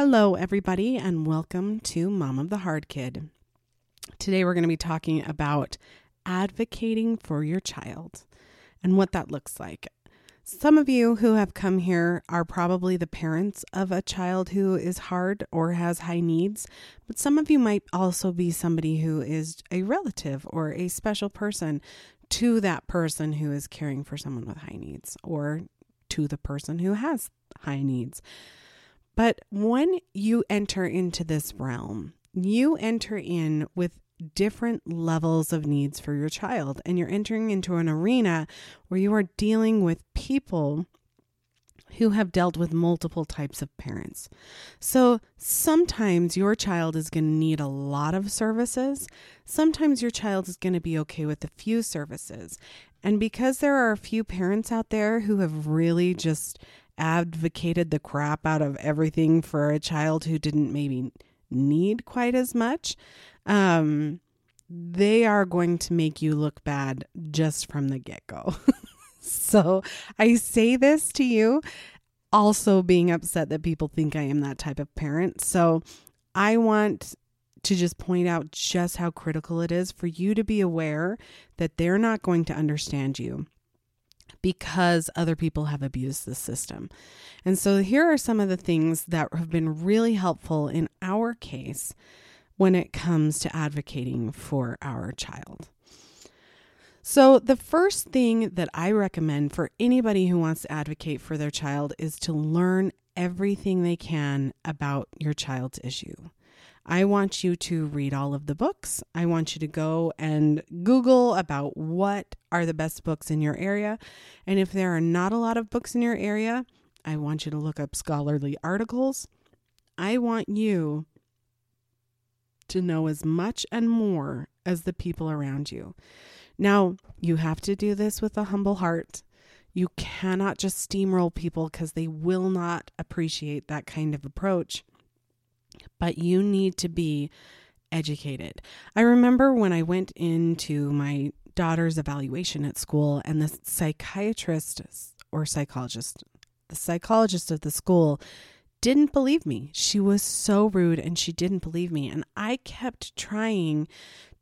Hello, everybody, and welcome to Mom of the Hard Kid. Today, we're going to be talking about advocating for your child and what that looks like. Some of you who have come here are probably the parents of a child who is hard or has high needs, but some of you might also be somebody who is a relative or a special person to that person who is caring for someone with high needs or to the person who has high needs. But when you enter into this realm, you enter in with different levels of needs for your child, and you're entering into an arena where you are dealing with people who have dealt with multiple types of parents. So sometimes your child is going to need a lot of services. Sometimes your child is going to be okay with a few services. And because there are a few parents out there who have really just advocated the crap out of everything for a child who didn't maybe need quite as much, um, they are going to make you look bad just from the get go. so I say this to you, also being upset that people think I am that type of parent. So I want to just point out just how critical it is for you to be aware that they're not going to understand you because other people have abused the system. And so here are some of the things that have been really helpful in our case when it comes to advocating for our child. So, the first thing that I recommend for anybody who wants to advocate for their child is to learn everything they can about your child's issue. I want you to read all of the books. I want you to go and Google about what are the best books in your area. And if there are not a lot of books in your area, I want you to look up scholarly articles. I want you to know as much and more as the people around you. Now, you have to do this with a humble heart. You cannot just steamroll people because they will not appreciate that kind of approach but you need to be educated. I remember when I went into my daughter's evaluation at school, and the psychiatrist or psychologist, the psychologist of the school, didn't believe me. She was so rude and she didn't believe me. And I kept trying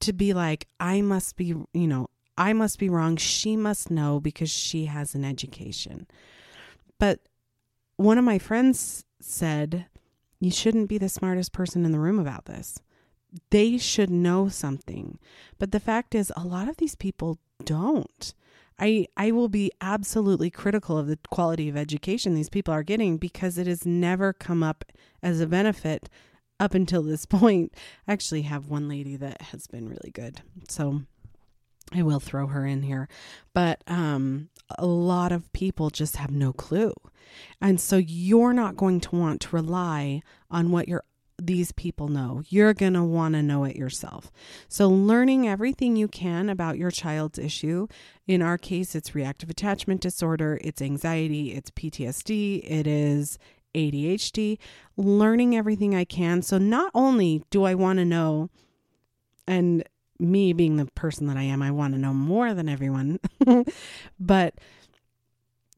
to be like, I must be, you know, I must be wrong. She must know because she has an education. But one of my friends said, you shouldn't be the smartest person in the room about this. They should know something. But the fact is, a lot of these people don't. I, I will be absolutely critical of the quality of education these people are getting because it has never come up as a benefit up until this point. I actually have one lady that has been really good. So I will throw her in here. But um, a lot of people just have no clue. And so you're not going to want to rely on what your these people know. You're going to want to know it yourself. So, learning everything you can about your child's issue. In our case, it's reactive attachment disorder, it's anxiety, it's PTSD, it is ADHD. Learning everything I can. So, not only do I want to know, and me being the person that I am, I want to know more than everyone, but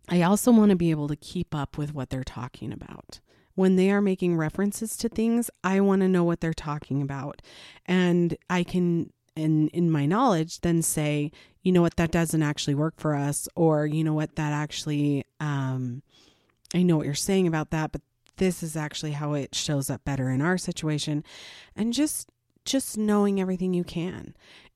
I also want to be able to keep up with what they're talking about. When they are making references to things, I want to know what they're talking about. And I can, in, in my knowledge, then say, you know what, that doesn't actually work for us. Or, you know what, that actually, um, I know what you're saying about that, but this is actually how it shows up better in our situation. And just, just knowing everything you can.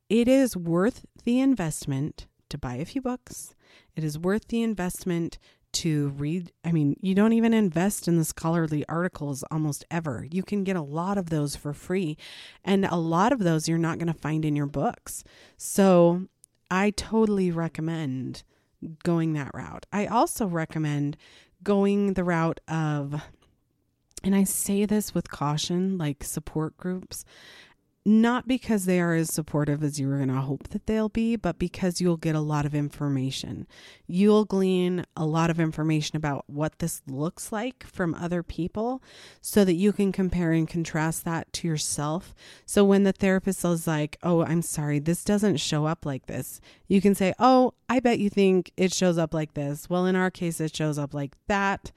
It is worth the investment to buy a few books it is worth the investment to read. I mean, you don't even invest in the scholarly articles almost ever. You can get a lot of those for free, and a lot of those you're not going to find in your books. So I totally recommend going that route. I also recommend going the route of, and I say this with caution, like support groups not because they are as supportive as you were going to hope that they'll be, but because you'll get a lot of information. You'll glean a lot of information about what this looks like from other people so that you can compare and contrast that to yourself. So when the therapist is like, Oh, I'm sorry, this doesn't show up like this, you can say, Oh, I bet you think it shows up like this. Well, in our case, it shows up like that,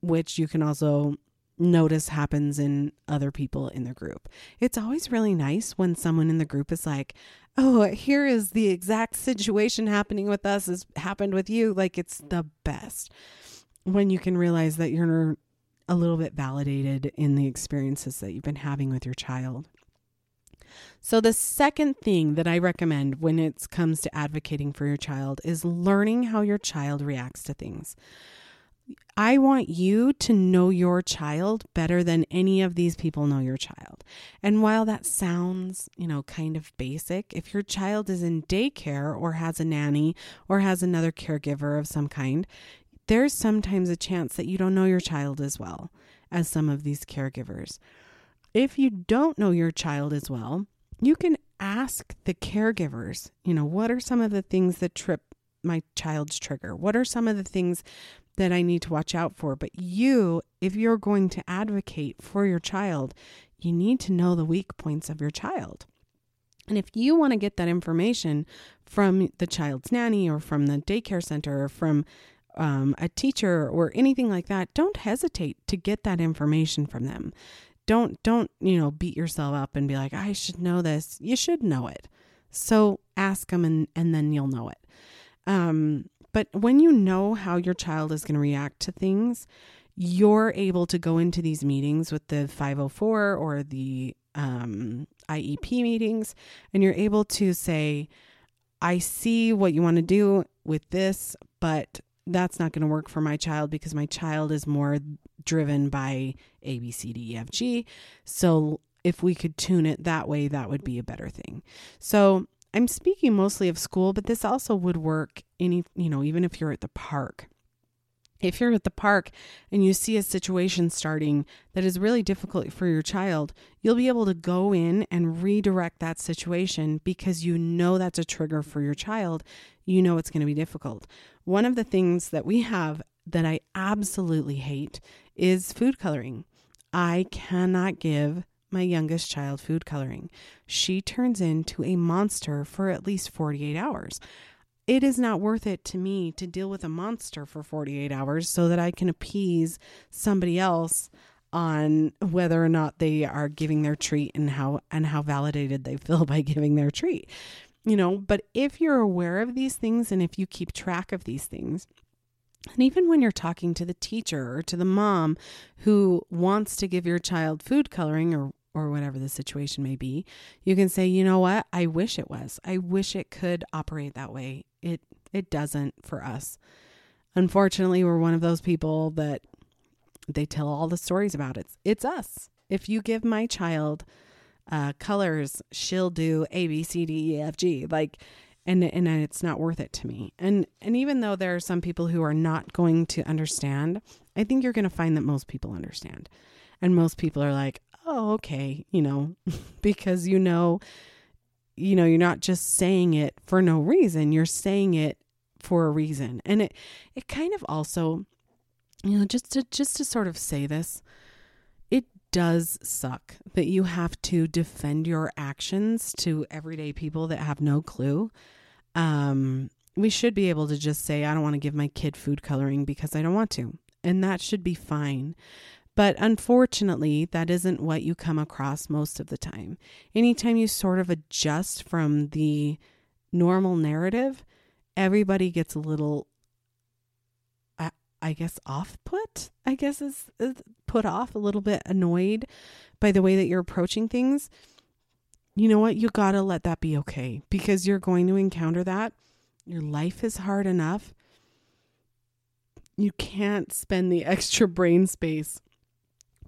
which you can also notice happens in other people in the group. It's always really nice when someone in the group is like, "Oh, here is the exact situation happening with us has happened with you." Like it's the best when you can realize that you're a little bit validated in the experiences that you've been having with your child. So, the second thing that I recommend when it comes to advocating for your child is learning how your child reacts to things. I want you to know your child better than any of these people know your child. And while that sounds, you know, kind of basic, if your child is in daycare or has a nanny or has another caregiver of some kind, there's sometimes a chance that you don't know your child as well as some of these caregivers. If you don't know your child as well, you can ask the caregivers, you know, what are some of the things that trip my child's trigger? What are some of the things that I need to watch out for? But you, if you're going to advocate for your child, you need to know the weak points of your child. And if you want to get that information from the child's nanny or from the daycare center or from um, a teacher or anything like that, don't hesitate to get that information from them don't don't you know beat yourself up and be like i should know this you should know it so ask them and and then you'll know it um but when you know how your child is going to react to things you're able to go into these meetings with the 504 or the um, iep meetings and you're able to say i see what you want to do with this but that's not going to work for my child because my child is more driven by A, B, C, D, E, F, G. So if we could tune it that way, that would be a better thing. So I'm speaking mostly of school, but this also would work any, you know, even if you're at the park. If you're at the park and you see a situation starting that is really difficult for your child, you'll be able to go in and redirect that situation because you know that's a trigger for your child. You know it's going to be difficult. One of the things that we have that I absolutely hate is food coloring. I cannot give my youngest child food coloring. She turns into a monster for at least 48 hours it is not worth it to me to deal with a monster for 48 hours so that I can appease somebody else on whether or not they are giving their treat and how and how validated they feel by giving their treat. You know, but if you're aware of these things and if you keep track of these things, and even when you're talking to the teacher or to the mom who wants to give your child food coloring or or whatever the situation may be, you can say, "You know what? I wish it was. I wish it could operate that way it it doesn't for us. Unfortunately, we're one of those people that they tell all the stories about it. It's us. If you give my child uh, colors, she'll do A B C D E F G. Like, and and it's not worth it to me. And and even though there are some people who are not going to understand, I think you're going to find that most people understand, and most people are like, oh, okay, you know, because you know you know, you're not just saying it for no reason. You're saying it for a reason. And it it kind of also, you know, just to just to sort of say this, it does suck that you have to defend your actions to everyday people that have no clue. Um we should be able to just say I don't want to give my kid food coloring because I don't want to. And that should be fine. But unfortunately, that isn't what you come across most of the time. Anytime you sort of adjust from the normal narrative, everybody gets a little, I, I guess, off put, I guess is, is put off, a little bit annoyed by the way that you're approaching things. You know what? You got to let that be okay because you're going to encounter that. Your life is hard enough. You can't spend the extra brain space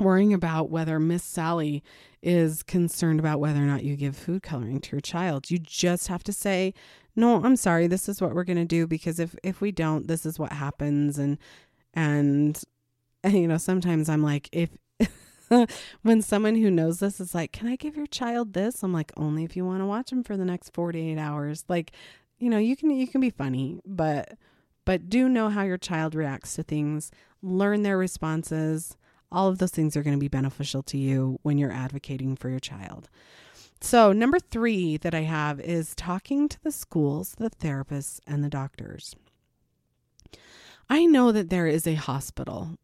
worrying about whether Miss Sally is concerned about whether or not you give food coloring to your child. You just have to say, "No, I'm sorry. This is what we're going to do because if if we don't, this is what happens." And and, and you know, sometimes I'm like, if when someone who knows this is like, "Can I give your child this?" I'm like, "Only if you want to watch them for the next 48 hours." Like, you know, you can you can be funny, but but do know how your child reacts to things. Learn their responses all of those things are going to be beneficial to you when you're advocating for your child. So, number three that I have is talking to the schools, the therapists, and the doctors. I know that there is a hospital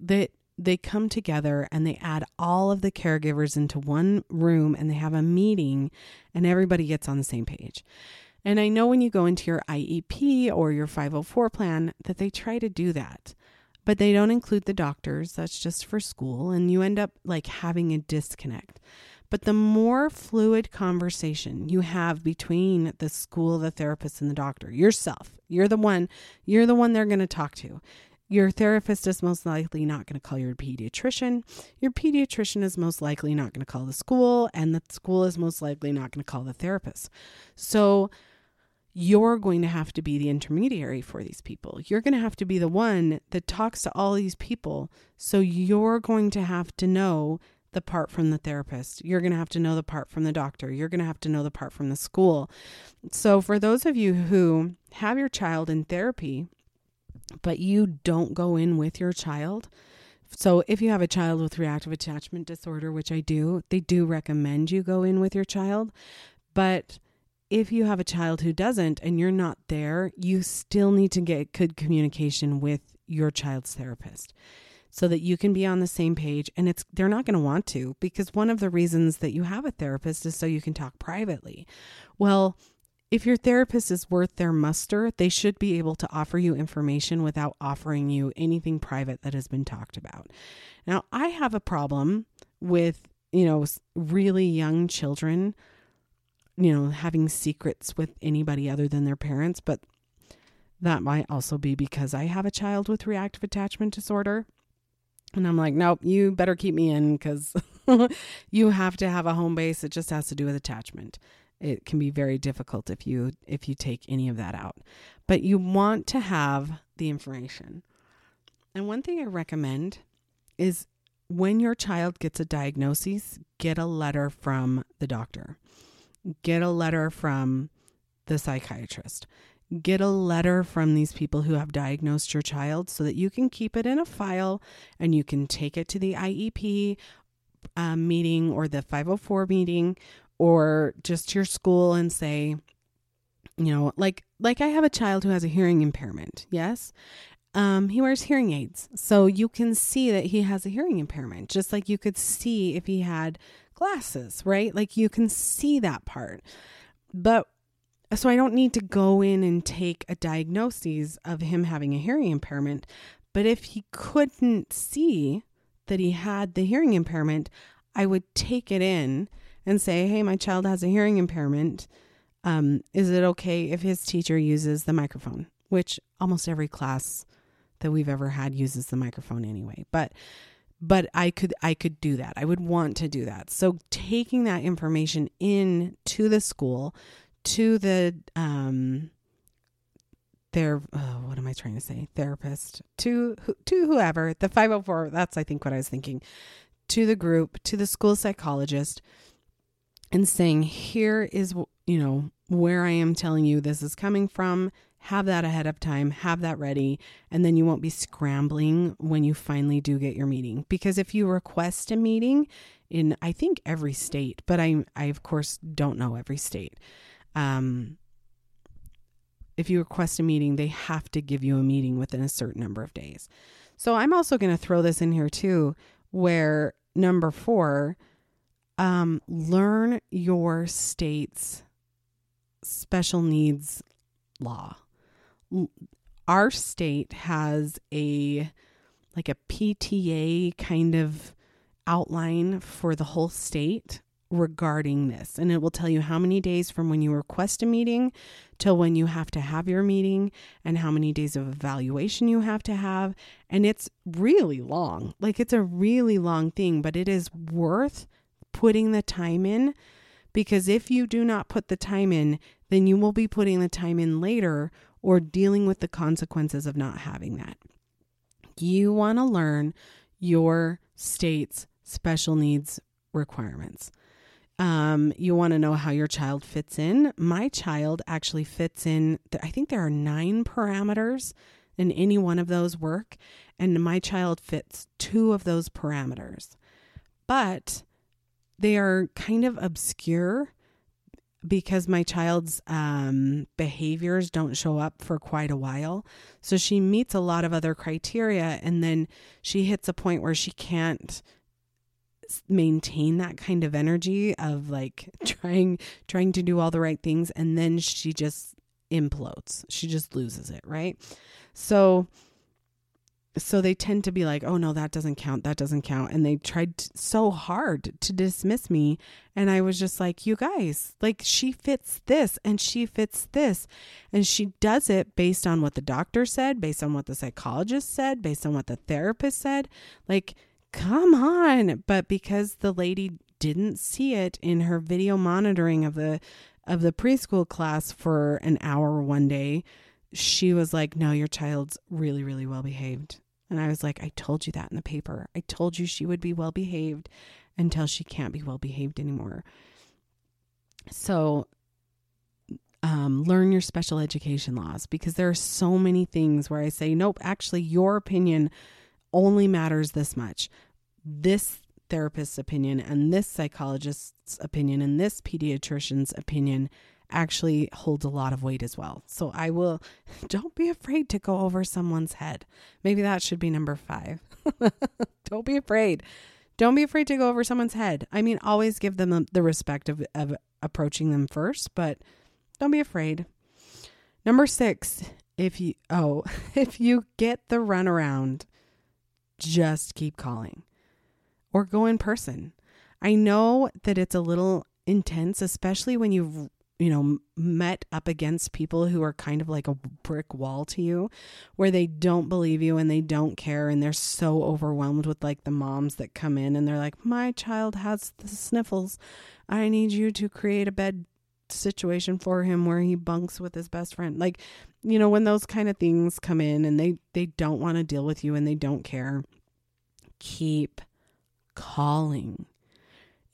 that they come together and they add all of the caregivers into one room and they have a meeting and everybody gets on the same page. And I know when you go into your IEP or your 504 plan that they try to do that, but they don't include the doctors. That's just for school. And you end up like having a disconnect. But the more fluid conversation you have between the school, the therapist, and the doctor, yourself, you're the one, you're the one they're going to talk to. Your therapist is most likely not going to call your pediatrician. Your pediatrician is most likely not going to call the school, and the school is most likely not going to call the therapist. So, you're going to have to be the intermediary for these people. You're going to have to be the one that talks to all these people. So, you're going to have to know the part from the therapist. You're going to have to know the part from the doctor. You're going to have to know the part from the school. So, for those of you who have your child in therapy, but you don't go in with your child. So, if you have a child with reactive attachment disorder, which I do, they do recommend you go in with your child. But if you have a child who doesn't and you're not there, you still need to get good communication with your child's therapist so that you can be on the same page and it's they're not going to want to because one of the reasons that you have a therapist is so you can talk privately. Well, if your therapist is worth their muster, they should be able to offer you information without offering you anything private that has been talked about. Now, I have a problem with, you know, really young children, you know, having secrets with anybody other than their parents, but that might also be because I have a child with reactive attachment disorder. And I'm like, nope, you better keep me in because you have to have a home base. It just has to do with attachment it can be very difficult if you if you take any of that out but you want to have the information and one thing i recommend is when your child gets a diagnosis get a letter from the doctor get a letter from the psychiatrist get a letter from these people who have diagnosed your child so that you can keep it in a file and you can take it to the iep um, meeting or the 504 meeting or just your school and say, you know, like like I have a child who has a hearing impairment. Yes. Um, he wears hearing aids. So you can see that he has a hearing impairment, just like you could see if he had glasses, right? Like you can see that part. But so I don't need to go in and take a diagnosis of him having a hearing impairment. But if he couldn't see that he had the hearing impairment, I would take it in and say, hey, my child has a hearing impairment. Um, is it okay if his teacher uses the microphone? Which almost every class that we've ever had uses the microphone anyway. But but I could I could do that. I would want to do that. So taking that information in to the school, to the um their oh, what am I trying to say? Therapist to to whoever the 504. That's I think what I was thinking. To the group, to the school psychologist, and saying, here is, you know, where I am telling you this is coming from. Have that ahead of time, have that ready, and then you won't be scrambling when you finally do get your meeting. Because if you request a meeting in, I think, every state, but I, I of course don't know every state. Um, if you request a meeting, they have to give you a meeting within a certain number of days. So I'm also going to throw this in here too, where number four, um, learn your state's special needs law. Our state has a like a PTA kind of outline for the whole state regarding this. And it will tell you how many days from when you request a meeting till when you have to have your meeting and how many days of evaluation you have to have. And it's really long. Like it's a really long thing, but it is worth putting the time in because if you do not put the time in, then you will be putting the time in later or dealing with the consequences of not having that. You want to learn your state's special needs requirements. Um, you want to know how your child fits in. My child actually fits in, I think there are nine parameters and any one of those work, and my child fits two of those parameters. But they are kind of obscure, because my child's um, behaviors don't show up for quite a while. So she meets a lot of other criteria and then she hits a point where she can't maintain that kind of energy of like trying trying to do all the right things and then she just implodes. She just loses it, right? So so they tend to be like, "Oh no, that doesn't count. That doesn't count." And they tried so hard to dismiss me, and I was just like, "You guys, like she fits this and she fits this." And she does it based on what the doctor said, based on what the psychologist said, based on what the therapist said. Like, come on. But because the lady didn't see it in her video monitoring of the of the preschool class for an hour one day, she was like, No, your child's really, really well behaved. And I was like, I told you that in the paper. I told you she would be well behaved until she can't be well behaved anymore. So, um, learn your special education laws because there are so many things where I say, nope, actually, your opinion only matters this much. This therapist's opinion and this psychologist's opinion and this pediatrician's opinion actually holds a lot of weight as well. So I will, don't be afraid to go over someone's head. Maybe that should be number five. don't be afraid. Don't be afraid to go over someone's head. I mean, always give them the respect of, of approaching them first, but don't be afraid. Number six, if you, oh, if you get the runaround, just keep calling or go in person. I know that it's a little intense, especially when you've you know met up against people who are kind of like a brick wall to you where they don't believe you and they don't care and they're so overwhelmed with like the moms that come in and they're like my child has the sniffles i need you to create a bed situation for him where he bunks with his best friend like you know when those kind of things come in and they they don't want to deal with you and they don't care keep calling.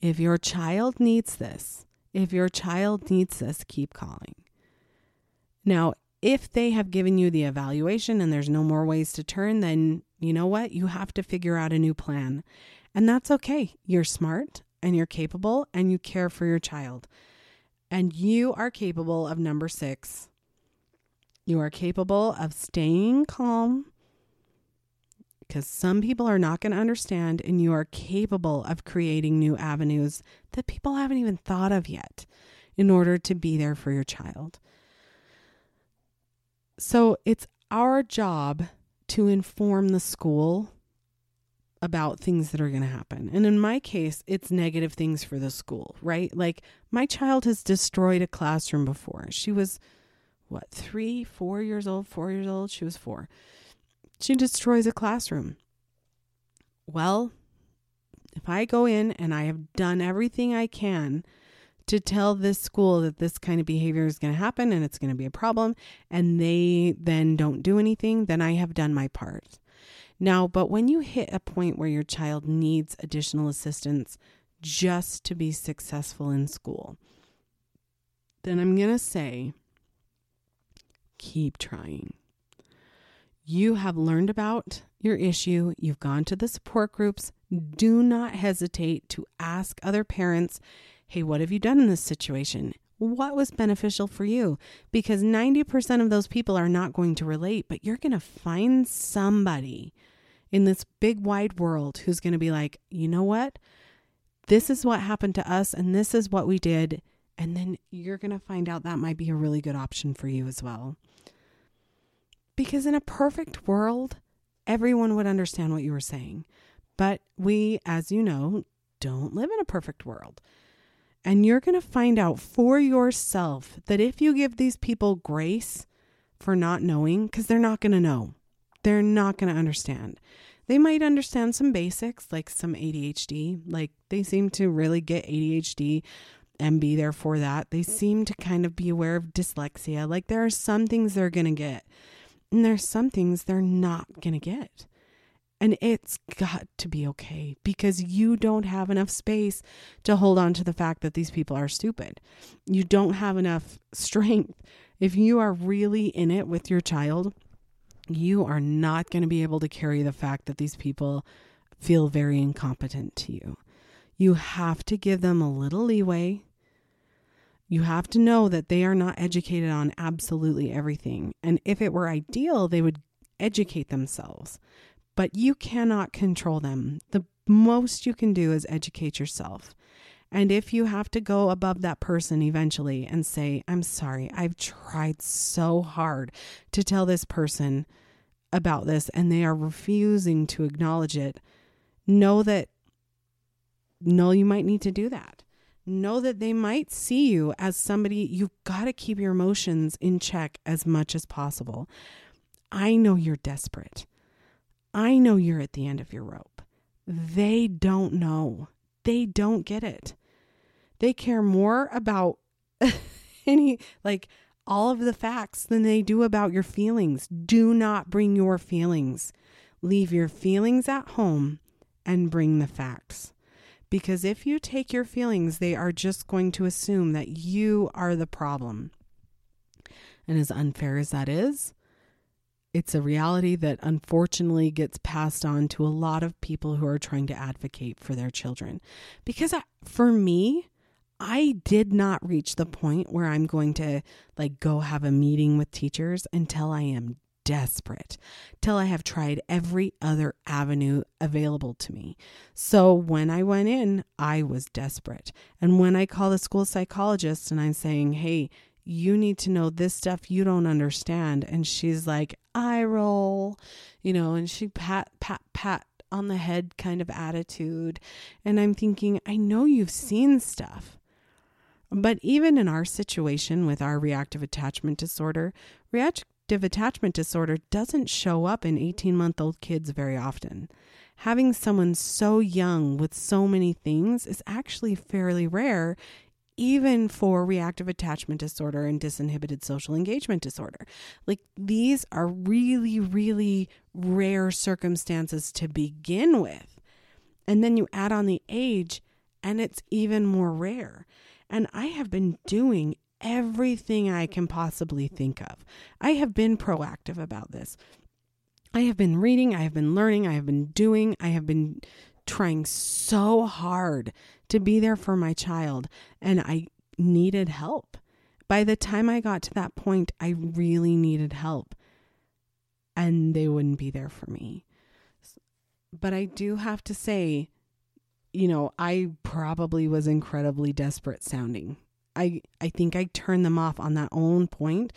If your child needs this, if your child needs this, keep calling. Now, if they have given you the evaluation and there's no more ways to turn, then you know what? You have to figure out a new plan. And that's okay. You're smart and you're capable and you care for your child. And you are capable of number six. You are capable of staying calm because some people are not going to understand, and you are capable of creating new avenues that people haven't even thought of yet in order to be there for your child. So it's our job to inform the school about things that are going to happen. And in my case, it's negative things for the school, right? Like my child has destroyed a classroom before. She was, what, three, four years old, four years old? She was four. She destroys a classroom. Well, if I go in and I have done everything I can to tell this school that this kind of behavior is going to happen and it's going to be a problem, and they then don't do anything, then I have done my part. Now, but when you hit a point where your child needs additional assistance just to be successful in school, then I'm going to say keep trying you have learned about your issue, you've gone to the support groups, do not hesitate to ask other parents, hey, what have you done in this situation? What was beneficial for you? Because 90% of those people are not going to relate, but you're going to find somebody in this big wide world who's going to be like, you know what? This is what happened to us, and this is what we did. And then you're going to find out that might be a really good option for you as well. Because in a perfect world, everyone would understand what you were saying. But we, as you know, don't live in a perfect world. And you're going to find out for yourself that if you give these people grace for not knowing, because they're not going to know, they're not going to understand. They might understand some basics, like some ADHD. Like they seem to really get ADHD and be there for that. They seem to kind of be aware of dyslexia. Like there are some things they're going to get. And there's some things they're not going to get. And it's got to be okay because you don't have enough space to hold on to the fact that these people are stupid. You don't have enough strength. If you are really in it with your child, you are not going to be able to carry the fact that these people feel very incompetent to you. You have to give them a little leeway You have to know that they are not educated on absolutely everything. And if it were ideal, they would educate themselves. But you cannot control them. The most you can do is educate yourself. And if you have to go above that person eventually and say, I'm sorry, I've tried so hard to tell this person about this and they are refusing to acknowledge it, know that, know you might need to do that. Know that they might see you as somebody, you've got to keep your emotions in check as much as possible. I know you're desperate. I know you're at the end of your rope. They don't know. They don't get it. They care more about any, like, all of the facts than they do about your feelings. Do not bring your feelings. Leave your feelings at home and bring the facts. Because if you take your feelings, they are just going to assume that you are the problem. And as unfair as that is, it's a reality that unfortunately gets passed on to a lot of people who are trying to advocate for their children. Because for me, I did not reach the point where I'm going to like go have a meeting with teachers until I am desperate, till I have tried every other avenue available to me. So when I went in, I was desperate. And when I call the school psychologist and I'm saying, hey, you need to know this stuff you don't understand. And she's like, I roll, you know, and she pat, pat, pat on the head kind of attitude. And I'm thinking, I know you've seen stuff. But even in our situation with our reactive attachment disorder, reactive attachment disorder doesn't show up in 18 month old kids very often. Having someone so young with so many things is actually fairly rare, even for reactive attachment disorder and disinhibited social engagement disorder. Like these are really, really rare circumstances to begin with. And then you add on the age, and it's even more rare. And I have been doing everything I can possibly think of. I have been proactive about this. I have been reading, I have been learning, I have been doing, I have been trying so hard to be there for my child, and I needed help. By the time I got to that point, I really needed help, and they wouldn't be there for me. But I do have to say, you know, I probably was incredibly desperate sounding. I I think I turned them off on that own point.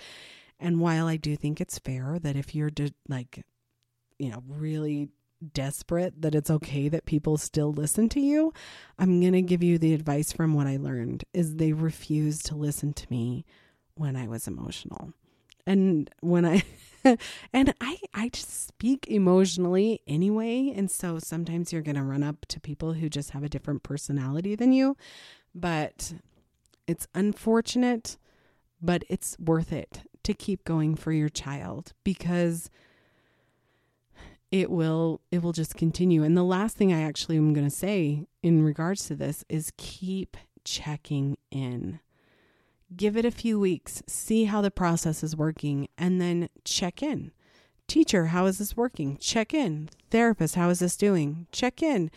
And while I do think it's fair that if you're de- like, you know, really desperate that it's okay that people still listen to you, I'm going to give you the advice from what I learned is they refused to listen to me when I was emotional. And when I and I I just speak emotionally anyway, and so sometimes you're going to run up to people who just have a different personality than you, but it's unfortunate, but it's worth it to keep going for your child because it will it will just continue. And the last thing I actually am going to say in regards to this is keep checking in give it a few weeks, see how the process is working, and then check in. Teacher, how is this working? Check in. Therapist, how is this doing? Check in.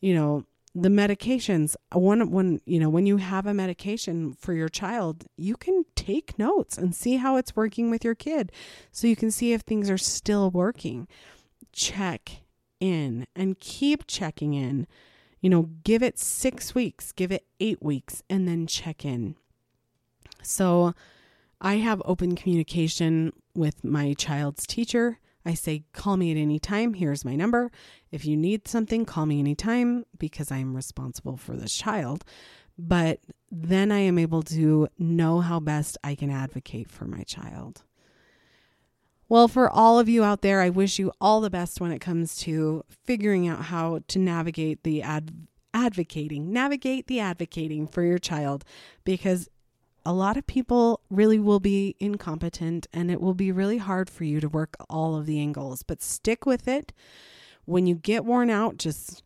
You know, the medications one when you know when you have a medication for your child you can take notes and see how it's working with your kid so you can see if things are still working. Check in and keep checking in. You know give it 6 weeks give it 8 weeks and then check in. So I have open communication with my child's teacher. I say, call me at any time. Here's my number. If you need something, call me anytime because I am responsible for this child. But then I am able to know how best I can advocate for my child. Well, for all of you out there, I wish you all the best when it comes to figuring out how to navigate the ad- advocating, navigate the advocating for your child because a lot of people really will be incompetent and it will be really hard for you to work all of the angles, but stick with it. When you get worn out, just,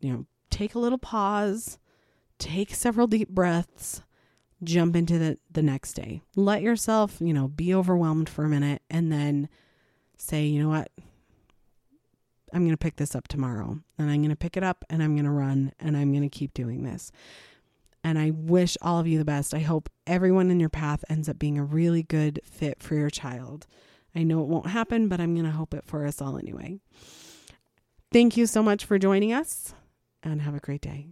you know, take a little pause, take several deep breaths, jump into the, the next day. Let yourself, you know, be overwhelmed for a minute and then say, you know what? I'm going to pick this up tomorrow and I'm going to pick it up and I'm going to run and I'm going to keep doing this And I wish all of you the best. I hope everyone in your path ends up being a really good fit for your child. I know it won't happen, but I'm going to hope it for us all anyway. Thank you so much for joining us and have a great day.